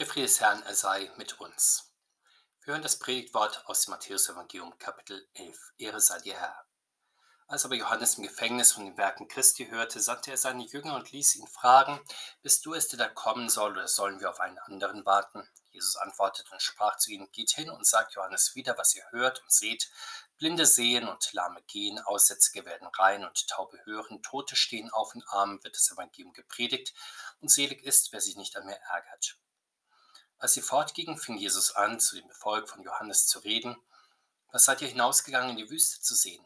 Der Friede des Herrn, er sei mit uns. Wir hören das Predigtwort aus dem Matthäus-Evangelium, Kapitel 11. Ehre sei dir, Herr. Als aber Johannes im Gefängnis von den Werken Christi hörte, sandte er seine Jünger und ließ ihn fragen: Bist du es, der da kommen soll, oder sollen wir auf einen anderen warten? Jesus antwortete und sprach zu ihnen: Geht hin und sagt Johannes wieder, was ihr hört und seht. Blinde sehen und Lahme gehen, Aussätzige werden rein und Taube hören, Tote stehen auf und Armen wird das Evangelium gepredigt, und selig ist, wer sich nicht an mir ärgert. Als sie fortgingen, fing Jesus an, zu dem Volk von Johannes zu reden. Was seid ihr hinausgegangen in die Wüste zu sehen?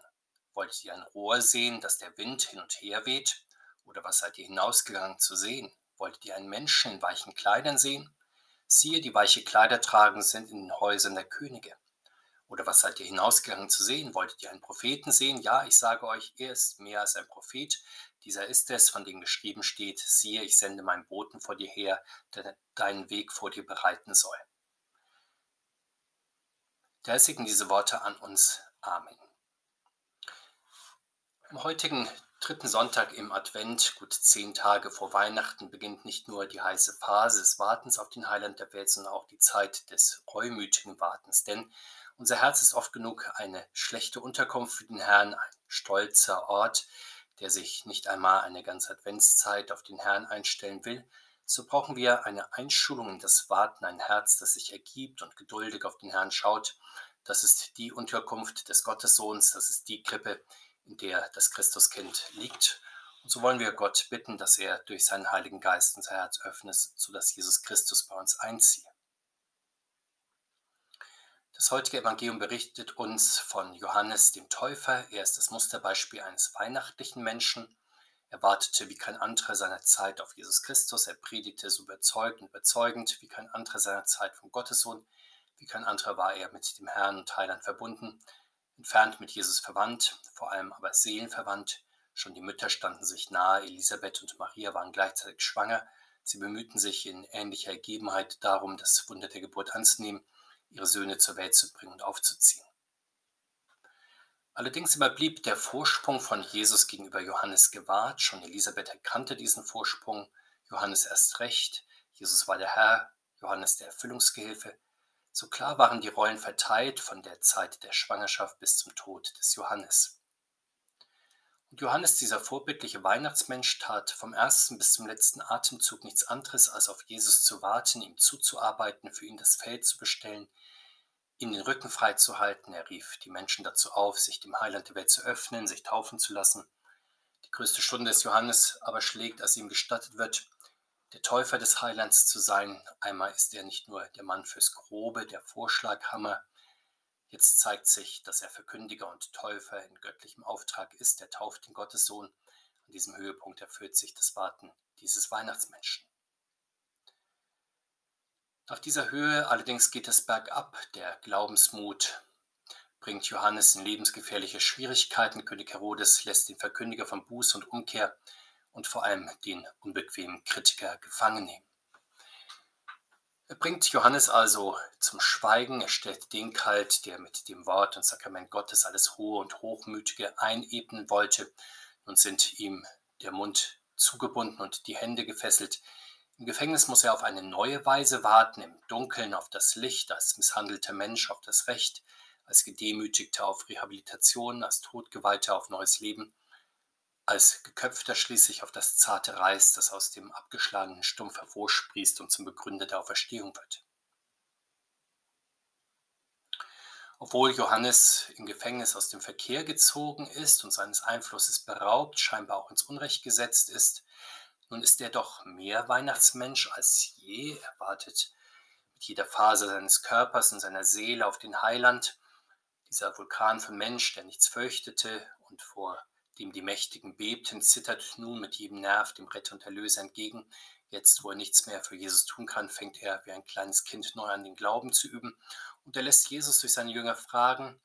Wolltet ihr ein Rohr sehen, das der Wind hin und her weht? Oder was seid ihr hinausgegangen zu sehen? Wolltet ihr einen Menschen in weichen Kleidern sehen? Siehe, die weiche Kleider tragen sind in den Häusern der Könige. Oder was seid ihr hinausgegangen zu sehen? Wolltet ihr einen Propheten sehen? Ja, ich sage euch, er ist mehr als ein Prophet. Dieser ist es, von dem geschrieben steht, siehe, ich sende meinen Boten vor dir her, der deinen Weg vor dir bereiten soll. Der segne diese Worte an uns. Amen. Am heutigen dritten Sonntag im Advent, gut zehn Tage vor Weihnachten, beginnt nicht nur die heiße Phase des Wartens auf den Heiland der Welt, sondern auch die Zeit des reumütigen Wartens. Denn unser Herz ist oft genug eine schlechte Unterkunft für den Herrn, ein stolzer Ort, der sich nicht einmal eine ganze Adventszeit auf den Herrn einstellen will, so brauchen wir eine Einschulung in das Warten, ein Herz, das sich ergibt und geduldig auf den Herrn schaut. Das ist die Unterkunft des Gottessohns, das ist die Krippe, in der das Christuskind liegt. Und so wollen wir Gott bitten, dass er durch seinen Heiligen Geist unser Herz öffnet, sodass Jesus Christus bei uns einziehe. Das heutige Evangelium berichtet uns von Johannes dem Täufer. Er ist das Musterbeispiel eines weihnachtlichen Menschen. Er wartete wie kein anderer seiner Zeit auf Jesus Christus. Er predigte so überzeugend und überzeugend wie kein anderer seiner Zeit vom Gottessohn. Wie kein anderer war er mit dem Herrn und Heiland verbunden, entfernt mit Jesus verwandt, vor allem aber seelenverwandt. Schon die Mütter standen sich nahe. Elisabeth und Maria waren gleichzeitig schwanger. Sie bemühten sich in ähnlicher Ergebenheit darum, das Wunder der Geburt anzunehmen ihre Söhne zur Welt zu bringen und aufzuziehen. Allerdings überblieb der Vorsprung von Jesus gegenüber Johannes gewahrt. Schon Elisabeth erkannte diesen Vorsprung, Johannes erst recht. Jesus war der Herr, Johannes der Erfüllungsgehilfe. So klar waren die Rollen verteilt von der Zeit der Schwangerschaft bis zum Tod des Johannes. Und Johannes, dieser vorbildliche Weihnachtsmensch, tat vom ersten bis zum letzten Atemzug nichts anderes, als auf Jesus zu warten, ihm zuzuarbeiten, für ihn das Feld zu bestellen, ihm den Rücken freizuhalten. Er rief die Menschen dazu auf, sich dem Heiland der Welt zu öffnen, sich taufen zu lassen. Die größte Stunde des Johannes aber schlägt, als ihm gestattet wird, der Täufer des Heilands zu sein. Einmal ist er nicht nur der Mann fürs Grobe, der Vorschlaghammer. Jetzt zeigt sich, dass er Verkündiger und Täufer in göttlichem Auftrag ist. Er tauft den Gottessohn. An diesem Höhepunkt erfüllt sich das Warten dieses Weihnachtsmenschen. Auf dieser Höhe allerdings geht es bergab. Der Glaubensmut bringt Johannes in lebensgefährliche Schwierigkeiten. König Herodes lässt den Verkündiger von Buß und Umkehr und vor allem den unbequemen Kritiker gefangen nehmen. Er bringt Johannes also zum Schweigen, er stellt den kalt, der mit dem Wort und Sakrament Gottes alles Hohe und Hochmütige einebnen wollte. Nun sind ihm der Mund zugebunden und die Hände gefesselt. Im Gefängnis muss er auf eine neue Weise warten, im Dunkeln auf das Licht, als misshandelter Mensch auf das Recht, als Gedemütigter auf Rehabilitation, als Todgeweihter auf neues Leben, als Geköpfter schließlich auf das zarte Reis, das aus dem abgeschlagenen Stumpf hervorsprießt und zum Begründer der Auferstehung wird. Obwohl Johannes im Gefängnis aus dem Verkehr gezogen ist und seines Einflusses beraubt, scheinbar auch ins Unrecht gesetzt ist, nun ist er doch mehr Weihnachtsmensch als je. Er wartet mit jeder Phase seines Körpers und seiner Seele auf den Heiland. Dieser Vulkan von Mensch, der nichts fürchtete und vor dem die Mächtigen bebten, zittert nun mit jedem Nerv dem Retter und Erlöser entgegen. Jetzt, wo er nichts mehr für Jesus tun kann, fängt er wie ein kleines Kind neu an den Glauben zu üben. Und er lässt Jesus durch seine Jünger fragen,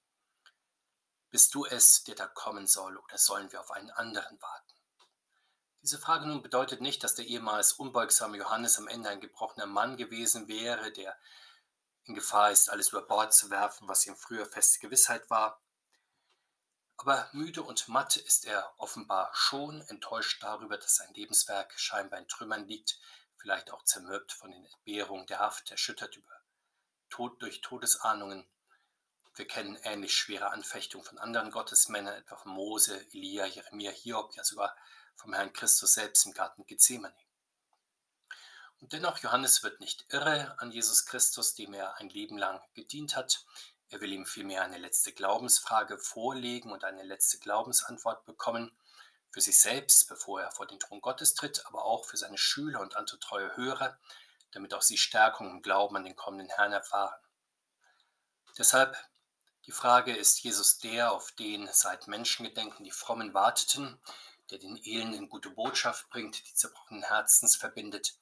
bist du es, der da kommen soll, oder sollen wir auf einen anderen warten? Diese Frage nun bedeutet nicht, dass der ehemals unbeugsame Johannes am Ende ein gebrochener Mann gewesen wäre, der in Gefahr ist, alles über Bord zu werfen, was ihm früher feste Gewissheit war. Aber müde und matt ist er offenbar schon, enttäuscht darüber, dass sein Lebenswerk scheinbar in Trümmern liegt, vielleicht auch zermürbt von den Entbehrungen der Haft, erschüttert über Tod durch Todesahnungen. Wir kennen ähnlich schwere Anfechtungen von anderen Gottesmännern, etwa von Mose, Elia, Jeremia, Hiob, ja sogar vom Herrn Christus selbst im Garten Gethsemane. Und dennoch, Johannes wird nicht irre an Jesus Christus, dem er ein Leben lang gedient hat. Er will ihm vielmehr eine letzte Glaubensfrage vorlegen und eine letzte Glaubensantwort bekommen für sich selbst, bevor er vor den Thron Gottes tritt, aber auch für seine Schüler und andere treue Hörer, damit auch sie Stärkung im Glauben an den kommenden Herrn erfahren. Deshalb die Frage, ist Jesus der, auf den seit Menschengedenken die Frommen warteten, der den Elenden gute Botschaft bringt, die zerbrochenen Herzens verbindet,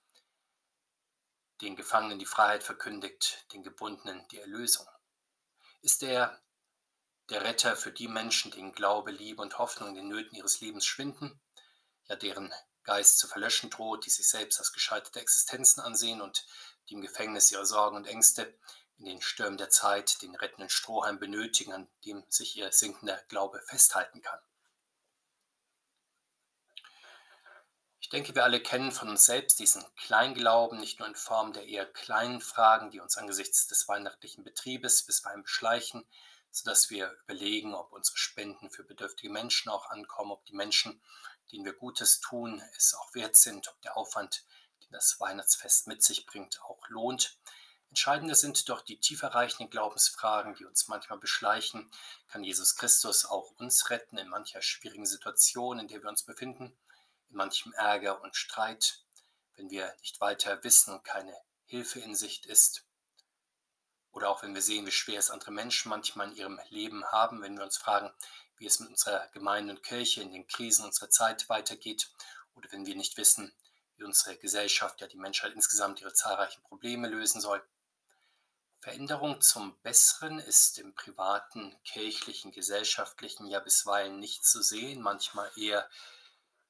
den Gefangenen die Freiheit verkündigt, den Gebundenen die Erlösung? Ist er der Retter für die Menschen, denen Glaube, Liebe und Hoffnung in den Nöten ihres Lebens schwinden, ja deren Geist zu verlöschen droht, die sich selbst als gescheiterte Existenzen ansehen und die im Gefängnis ihrer Sorgen und Ängste in den Stürmen der Zeit den rettenden Strohhalm benötigen, an dem sich ihr sinkender Glaube festhalten kann. Ich denke, wir alle kennen von uns selbst diesen Kleinglauben, nicht nur in Form der eher kleinen Fragen, die uns angesichts des weihnachtlichen Betriebes bisweilen beschleichen, sodass wir überlegen, ob unsere Spenden für bedürftige Menschen auch ankommen, ob die Menschen, denen wir Gutes tun, es auch wert sind, ob der Aufwand, den das Weihnachtsfest mit sich bringt, auch lohnt. Entscheidender sind doch die tieferreichenden Glaubensfragen, die uns manchmal beschleichen. Kann Jesus Christus auch uns retten in mancher schwierigen Situation, in der wir uns befinden, in manchem Ärger und Streit, wenn wir nicht weiter wissen und keine Hilfe in Sicht ist? Oder auch wenn wir sehen, wie schwer es andere Menschen manchmal in ihrem Leben haben, wenn wir uns fragen, wie es mit unserer Gemeinde und Kirche in den Krisen unserer Zeit weitergeht. Oder wenn wir nicht wissen, wie unsere Gesellschaft, ja die Menschheit insgesamt ihre zahlreichen Probleme lösen soll. Veränderung zum Besseren ist im privaten, kirchlichen, gesellschaftlichen ja bisweilen nicht zu sehen, manchmal eher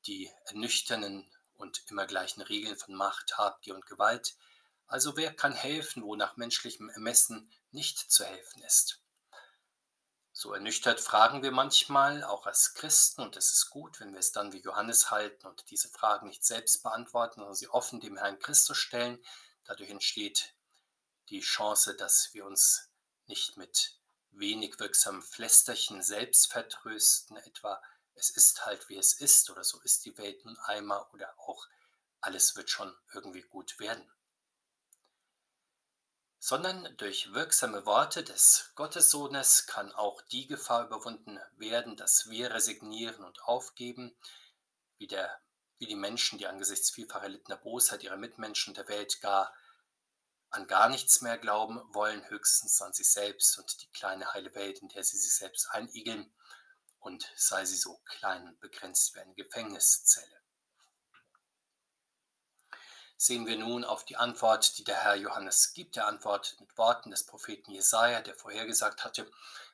die ernüchternden und immer gleichen Regeln von Macht, Habgier und Gewalt, also wer kann helfen, wo nach menschlichem Ermessen nicht zu helfen ist? So ernüchtert fragen wir manchmal, auch als Christen, und es ist gut, wenn wir es dann wie Johannes halten und diese Fragen nicht selbst beantworten, sondern sie offen dem Herrn Christus stellen. Dadurch entsteht die Chance, dass wir uns nicht mit wenig wirksamen Flästerchen selbst vertrösten, etwa es ist halt wie es ist oder so ist die Welt nun einmal oder auch alles wird schon irgendwie gut werden. Sondern durch wirksame Worte des Gottessohnes kann auch die Gefahr überwunden werden, dass wir resignieren und aufgeben, wie, der, wie die Menschen, die angesichts vielfach erlittener Bosheit ihrer Mitmenschen der Welt gar an gar nichts mehr glauben wollen, höchstens an sich selbst und die kleine heile Welt, in der sie sich selbst einigeln, und sei sie so klein und begrenzt wie eine Gefängniszelle sehen wir nun auf die Antwort, die der Herr Johannes gibt. Er antwortet mit Worten des Propheten Jesaja, der vorhergesagt hatte: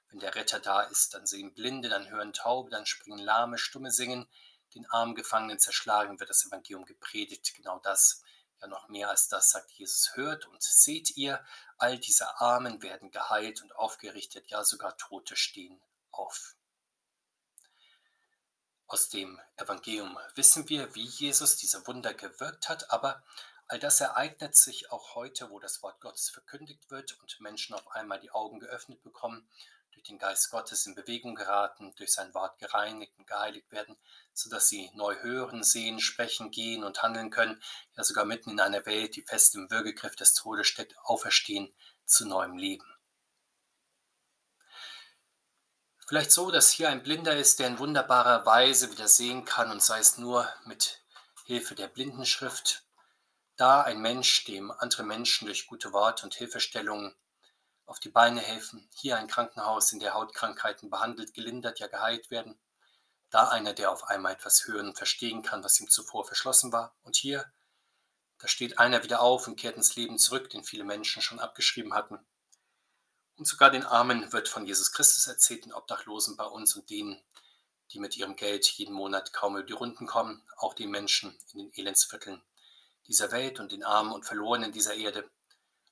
Wenn der Retter da ist, dann sehen Blinde, dann hören Taube, dann springen Lahme, Stumme singen, den armen Gefangenen zerschlagen wird das Evangelium gepredigt. Genau das, ja noch mehr als das, sagt Jesus: Hört und seht ihr, all diese Armen werden geheilt und aufgerichtet, ja sogar Tote stehen auf. Aus dem Evangelium wissen wir, wie Jesus diese Wunder gewirkt hat, aber all das ereignet sich auch heute, wo das Wort Gottes verkündigt wird und Menschen auf einmal die Augen geöffnet bekommen, durch den Geist Gottes in Bewegung geraten, durch sein Wort gereinigt und geheiligt werden, sodass sie neu hören, sehen, sprechen, gehen und handeln können, ja sogar mitten in einer Welt, die fest im Würgegriff des Todes steckt, auferstehen zu neuem Leben. Vielleicht so, dass hier ein Blinder ist, der in wunderbarer Weise wieder sehen kann und sei es nur mit Hilfe der Blindenschrift. Da ein Mensch, dem andere Menschen durch gute Worte und Hilfestellungen auf die Beine helfen. Hier ein Krankenhaus, in der Hautkrankheiten behandelt, gelindert, ja geheilt werden. Da einer, der auf einmal etwas hören und verstehen kann, was ihm zuvor verschlossen war. Und hier, da steht einer wieder auf und kehrt ins Leben zurück, den viele Menschen schon abgeschrieben hatten. Und sogar den Armen wird von Jesus Christus erzählt, den Obdachlosen bei uns und denen, die mit ihrem Geld jeden Monat kaum über die Runden kommen, auch den Menschen in den Elendsvierteln dieser Welt und den Armen und Verlorenen dieser Erde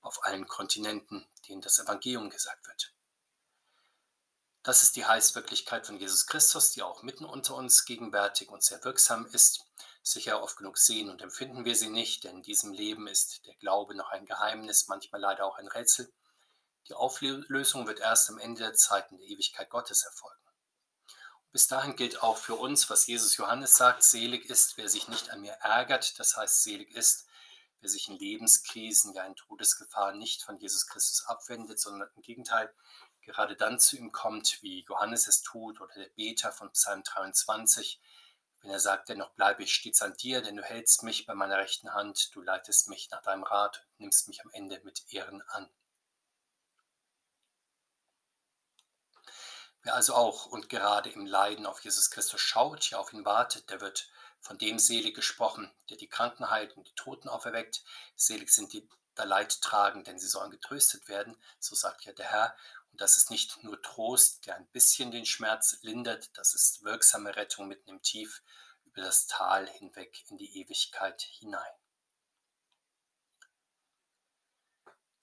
auf allen Kontinenten, denen das Evangelium gesagt wird. Das ist die Heißwirklichkeit von Jesus Christus, die auch mitten unter uns gegenwärtig und sehr wirksam ist. Sicher oft genug sehen und empfinden wir sie nicht, denn in diesem Leben ist der Glaube noch ein Geheimnis, manchmal leider auch ein Rätsel. Die Auflösung wird erst am Ende der Zeit in der Ewigkeit Gottes erfolgen. Bis dahin gilt auch für uns, was Jesus Johannes sagt, selig ist, wer sich nicht an mir ärgert, das heißt selig ist, wer sich in Lebenskrisen, ja in Todesgefahr nicht von Jesus Christus abwendet, sondern im Gegenteil gerade dann zu ihm kommt, wie Johannes es tut oder der Beter von Psalm 23, wenn er sagt, dennoch bleibe ich stets an dir, denn du hältst mich bei meiner rechten Hand, du leitest mich nach deinem Rat und nimmst mich am Ende mit Ehren an. Wer also auch und gerade im Leiden auf Jesus Christus schaut, ja auf ihn wartet, der wird von dem selig gesprochen, der die Kranken heilt und die Toten auferweckt. Selig sind die da Leid tragen, denn sie sollen getröstet werden, so sagt ja der Herr. Und das ist nicht nur Trost, der ein bisschen den Schmerz lindert, das ist wirksame Rettung mitten im Tief über das Tal hinweg in die Ewigkeit hinein.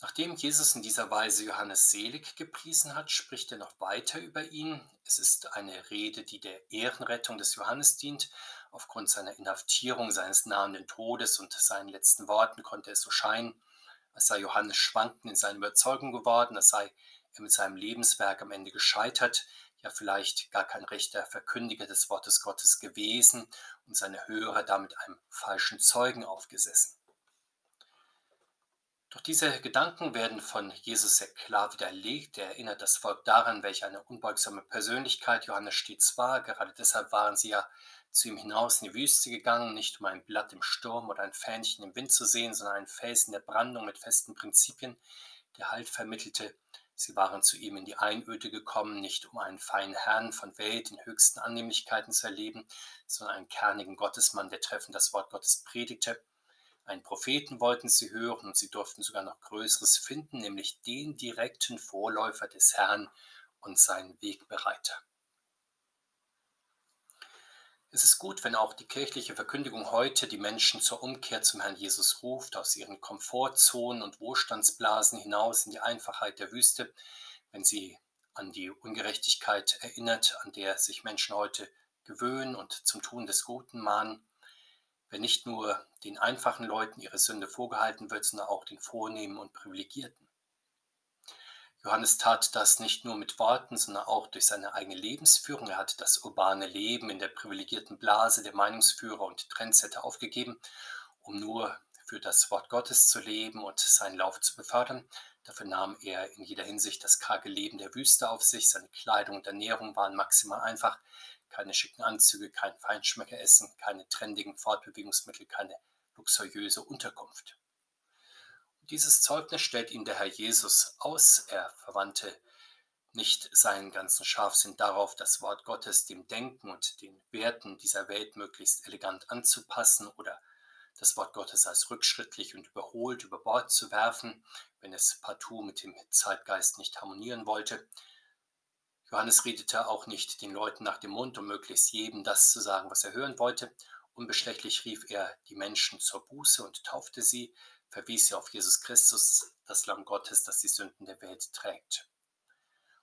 Nachdem Jesus in dieser Weise Johannes selig gepriesen hat, spricht er noch weiter über ihn. Es ist eine Rede, die der Ehrenrettung des Johannes dient. Aufgrund seiner Inhaftierung, seines nahenden Todes und seinen letzten Worten konnte es so scheinen, als sei Johannes schwanken in seiner Überzeugung geworden, als sei er mit seinem Lebenswerk am Ende gescheitert, ja vielleicht gar kein rechter Verkündiger des Wortes Gottes gewesen und seine Hörer damit einem falschen Zeugen aufgesessen. Doch diese Gedanken werden von Jesus sehr klar widerlegt. Er erinnert das Volk daran, welche eine unbeugsame Persönlichkeit Johannes stets war. Gerade deshalb waren sie ja zu ihm hinaus in die Wüste gegangen, nicht um ein Blatt im Sturm oder ein Fähnchen im Wind zu sehen, sondern einen Felsen der Brandung mit festen Prinzipien, der Halt vermittelte. Sie waren zu ihm in die Einöde gekommen, nicht um einen feinen Herrn von Welt in höchsten Annehmlichkeiten zu erleben, sondern einen kernigen Gottesmann, der treffend das Wort Gottes predigte einen Propheten wollten sie hören und sie durften sogar noch Größeres finden, nämlich den direkten Vorläufer des Herrn und seinen Wegbereiter. Es ist gut, wenn auch die kirchliche Verkündigung heute die Menschen zur Umkehr zum Herrn Jesus ruft, aus ihren Komfortzonen und Wohlstandsblasen hinaus in die Einfachheit der Wüste, wenn sie an die Ungerechtigkeit erinnert, an der sich Menschen heute gewöhnen und zum Tun des Guten mahnen wenn nicht nur den einfachen Leuten ihre Sünde vorgehalten wird, sondern auch den Vornehmen und Privilegierten. Johannes tat das nicht nur mit Worten, sondern auch durch seine eigene Lebensführung. Er hat das urbane Leben in der privilegierten Blase der Meinungsführer und Trendsetter aufgegeben, um nur für das Wort Gottes zu leben und seinen Lauf zu befördern. Dafür nahm er in jeder Hinsicht das karge Leben der Wüste auf sich. Seine Kleidung und Ernährung waren maximal einfach keine schicken Anzüge, kein Feinschmeckeressen, keine trendigen Fortbewegungsmittel, keine luxuriöse Unterkunft. Und dieses Zeugnis stellt ihm der Herr Jesus aus. Er verwandte nicht seinen ganzen Scharfsinn darauf, das Wort Gottes dem Denken und den Werten dieser Welt möglichst elegant anzupassen oder das Wort Gottes als rückschrittlich und überholt über Bord zu werfen, wenn es partout mit dem Zeitgeist nicht harmonieren wollte, Johannes redete auch nicht den Leuten nach dem Mund, um möglichst jedem das zu sagen, was er hören wollte. Unbestechlich rief er die Menschen zur Buße und taufte sie, verwies sie auf Jesus Christus, das Lamm Gottes, das die Sünden der Welt trägt.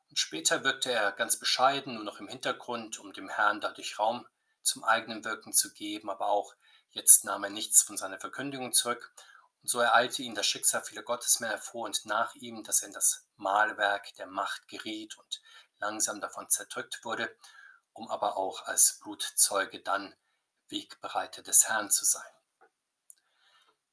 Und später wirkte er ganz bescheiden, nur noch im Hintergrund, um dem Herrn dadurch Raum zum eigenen Wirken zu geben, aber auch jetzt nahm er nichts von seiner Verkündigung zurück. Und so ereilte ihn das Schicksal vieler Gottesmänner vor und nach ihm, dass er in das Mahlwerk der Macht geriet und langsam davon zerdrückt wurde, um aber auch als Blutzeuge dann Wegbereiter des Herrn zu sein.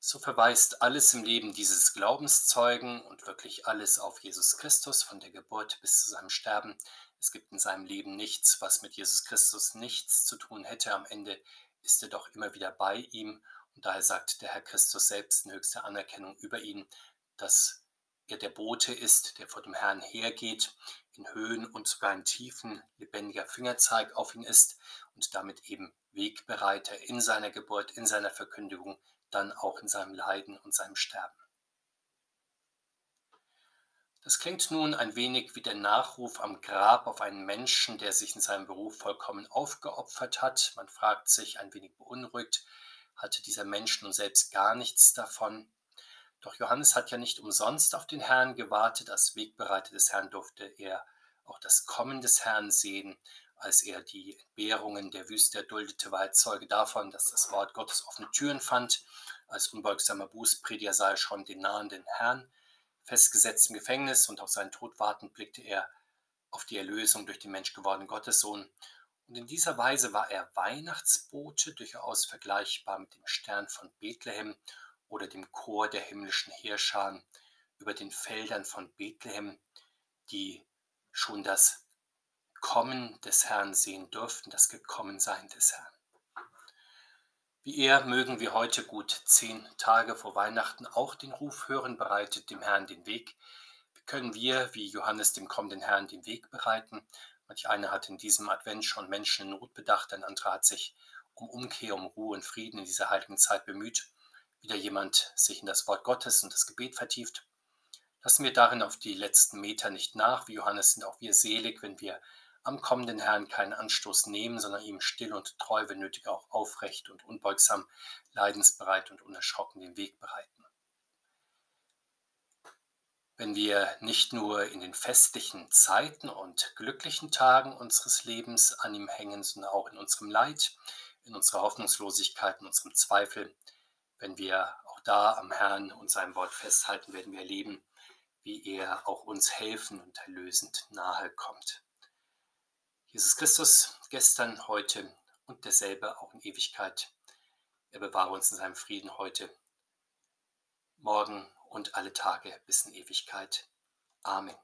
So verweist alles im Leben dieses Glaubenszeugen und wirklich alles auf Jesus Christus von der Geburt bis zu seinem Sterben. Es gibt in seinem Leben nichts, was mit Jesus Christus nichts zu tun hätte. Am Ende ist er doch immer wieder bei ihm und daher sagt der Herr Christus selbst in höchster Anerkennung über ihn, dass er der Bote ist, der vor dem Herrn hergeht, in Höhen und sogar in Tiefen lebendiger Fingerzeig auf ihn ist und damit eben Wegbereiter in seiner Geburt, in seiner Verkündigung, dann auch in seinem Leiden und seinem Sterben. Das klingt nun ein wenig wie der Nachruf am Grab auf einen Menschen, der sich in seinem Beruf vollkommen aufgeopfert hat. Man fragt sich ein wenig beunruhigt, hatte dieser Mensch nun selbst gar nichts davon? Doch Johannes hat ja nicht umsonst auf den Herrn gewartet. Als Wegbereiter des Herrn durfte er auch das Kommen des Herrn sehen, als er die Entbehrungen der Wüste erduldete, war er Zeuge davon, dass das Wort Gottes offene Türen fand. Als unbeugsamer Bußprediger sah er schon den nahenden Herrn, festgesetzt im Gefängnis und auf seinen Tod wartend blickte er auf die Erlösung durch den menschgewordenen Gottessohn. Und in dieser Weise war er Weihnachtsbote, durchaus vergleichbar mit dem Stern von Bethlehem oder dem Chor der himmlischen Heerscharen über den Feldern von Bethlehem, die schon das Kommen des Herrn sehen durften, das Gekommensein des Herrn. Wie er mögen wir heute gut zehn Tage vor Weihnachten auch den Ruf hören, bereitet dem Herrn den Weg. Wie können wir, wie Johannes dem kommenden Herrn, den Weg bereiten? Manch einer hat in diesem Advent schon Menschen in Not bedacht, ein anderer hat sich um Umkehr, um Ruhe und Frieden in dieser heiligen Zeit bemüht. Wieder jemand sich in das Wort Gottes und das Gebet vertieft. Lassen wir darin auf die letzten Meter nicht nach. Wie Johannes sind auch wir selig, wenn wir am kommenden Herrn keinen Anstoß nehmen, sondern ihm still und treu, wenn nötig auch aufrecht und unbeugsam, leidensbereit und unerschrocken den Weg bereiten. Wenn wir nicht nur in den festlichen Zeiten und glücklichen Tagen unseres Lebens an ihm hängen, sondern auch in unserem Leid, in unserer Hoffnungslosigkeit, in unserem Zweifel, wenn wir auch da am Herrn und seinem Wort festhalten, werden wir erleben, wie er auch uns helfen und erlösend nahe kommt. Jesus Christus, gestern, heute und derselbe auch in Ewigkeit. Er bewahre uns in seinem Frieden heute, morgen und alle Tage bis in Ewigkeit. Amen.